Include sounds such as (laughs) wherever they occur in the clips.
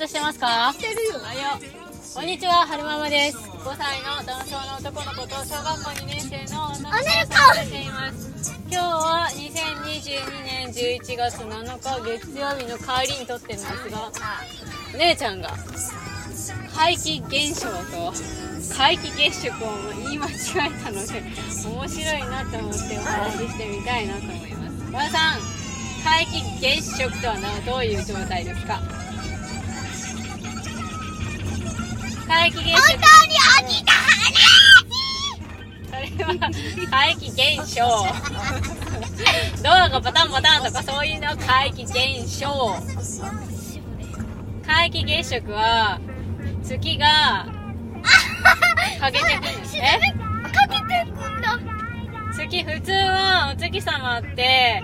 トしてますか？してるよはいよこんにちは、はるままです。5歳の男性の男の子と小学校2年生の女の子を育てています。今日は2022年11月7日月曜日の帰りに撮ってるんですが、姉ちゃんが怪奇現象と怪奇月食を言い間違えたので面白いなと思ってお話ししてみたいなと思います。和田さん、怪奇月食とはなどういう状態ですか？怪奇現象。本当に起きたそれは怪奇現象ドアがパタンパタンとかそういうのは怪奇現象。怪奇現象は月が欠けてくるえかけてくんだ。月普通はお月様って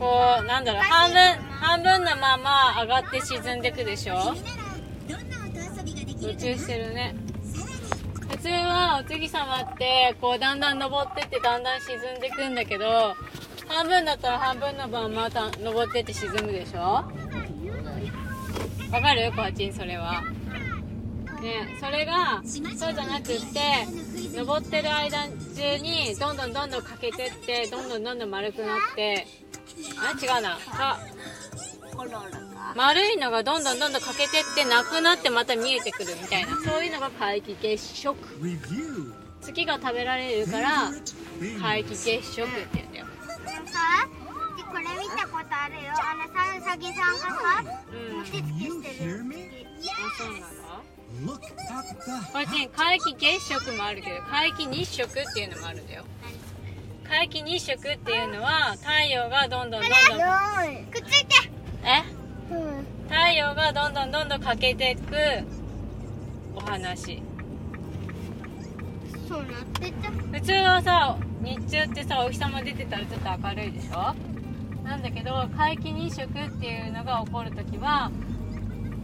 こうなんだろう半分半分のまま上がって沈んでくでしょ？宇宙してるね。普通はお月様ってこうだんだん登ってってだんだん沈んでくんだけど半分だったら半分のままた登ってって沈むでしょ？わかるコアチンそれは。ねそれがそうじゃなくって登ってる間中にどんどんどんどん欠けてってどんどんどんどん丸くなって。あ違うな丸いのがどんどんどんどん欠けてってなくなってまた見えてくるみたいなそういうのが皆既月食.月が食べられるから皆既月食って言うんだよ。さこれ見たことあるよあのさうさぎさん。がさうん。手つきしてるこっちに皆既月食もあるけど皆既日食っていうのもあるんだよ。皆既日食っていうのは太陽がどんどんどんどん。くっついてえ？うん。太陽がどんどんどんどん欠けていくお話。そうなってた普通はさ日中ってさお日様出てたらちょっと明るいでしょ？なんだけど皆既日食っていうのが起こるときは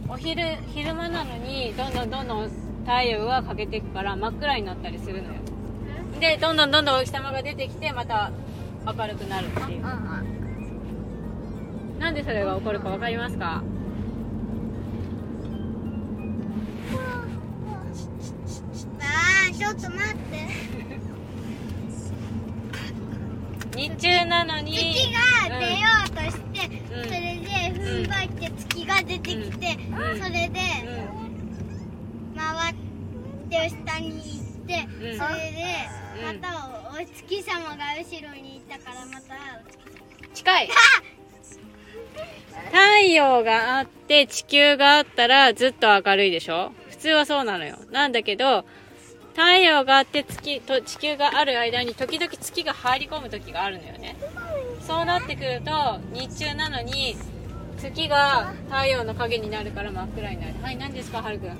お昼昼間なのにどんどんどんどん太陽が欠けていくから真っ暗になったりするのよ。でどんどんどんどんお日様が出てきてまた明るくなるっていうなんでそれが起こるか分かりますか？あーちょっと待って。日中なのに。月が出ようとして、うん。それで踏ん張って月が出てきて、うん。それでうん回って下に行って、うん。それでうん。またお月様が後ろにいたからまたお月近い (laughs) 太陽があって地球があったらずっと明るいでしょ？普通はそうなのよ。なんだけど太陽があって月と地球がある間に時々月が入り込む時があるのよね。そうなってくると日中なのに月が太陽の影になるから真っ暗になる。はい何ですかはるくん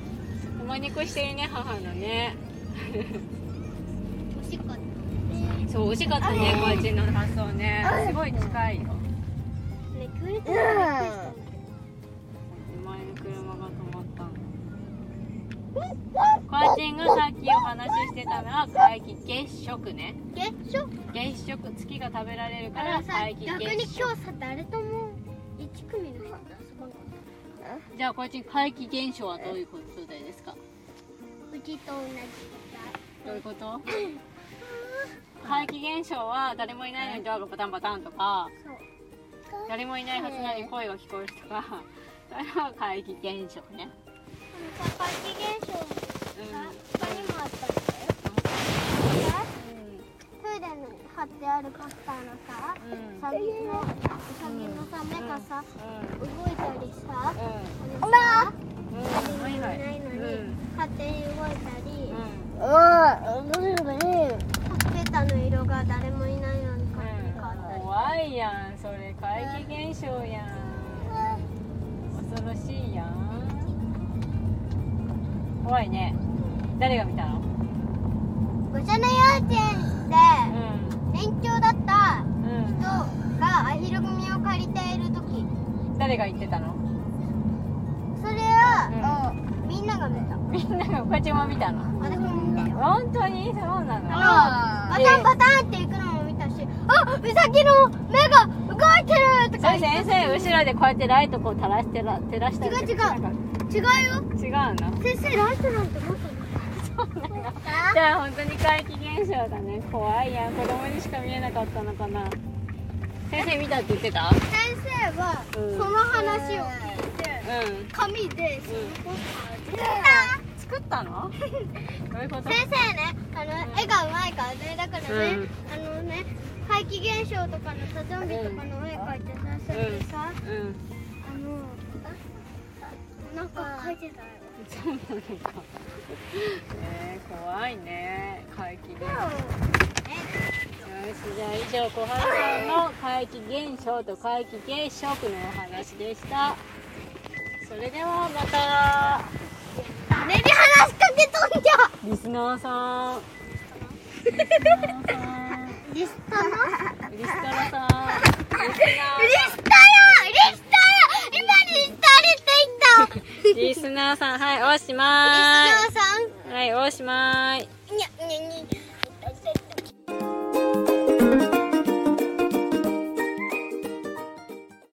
おまにこしてるね母のね。(laughs) 欲しかったそう惜しかったねこっちの発想ね。すごい近いよ。ねくれてたらびっくりしたんだ前の車が止まった。のンがさっきお話ししてたのは皆既月食ね月食月食月が食べられるから皆既逆に月食今日さ誰とも一組の人。と遊ばなかったじゃあコアチン皆既現象はどういうことですか？うちと同じどういうこと？(laughs) 皆既現象は誰もいないのにドアがパタンパタンとか誰もいないはずなのに声が聞こえるとかそれは皆既現象ね。怪奇現象ってさ他にもあったんだよトイレに貼ってあるポスターのさうん。うんうさぎのうさぎのさ目がさ動いたりさうん。んうん。はいはいないのにうん。勝手に動いたりうん。ほっぺたの色が誰もいない。のに勝やんそれ怪奇現象やん。恐ろしいやん。怖いね。誰が見たの？御所の幼稚園でう年長だったんうん。人がアヒル組を借りている時。誰が言ってたの？それは、みんなが見た。みんながこっちも見たの？私も見たよ。本当に？そうなのバタンバタンって行くのあウサギの目が動いてるとか先生後ろでこうやってライトこう照らしてら照らしたり違う違う。違うよ。違うの？先生ライトなんてもっとじゃあ本当に怪奇現象だね。怖いやん。子供にしか見えなかったのかな。先生見たって言ってた？先生はうん。その話を聞いてうん。紙で作ったの？(laughs) 先生ねあの絵がうまいからね。だからね、うん。あのね怪奇現象とかのさゾンビとかの絵描いてさそれでさ、うんあのなんか描いてたよそうなのかえー、怖いね。怪奇現象よしじゃあ以上小春さんの怪奇現象と怪奇現象のお話でした。それではまた。姉に話しかけとんじゃ。リスナーさんリスナーさんリスタラリスタラさんリスリスタラリスタラ今リスタれて言ったリスナーさんはいおしまいリスナーさんはいおしまーいいや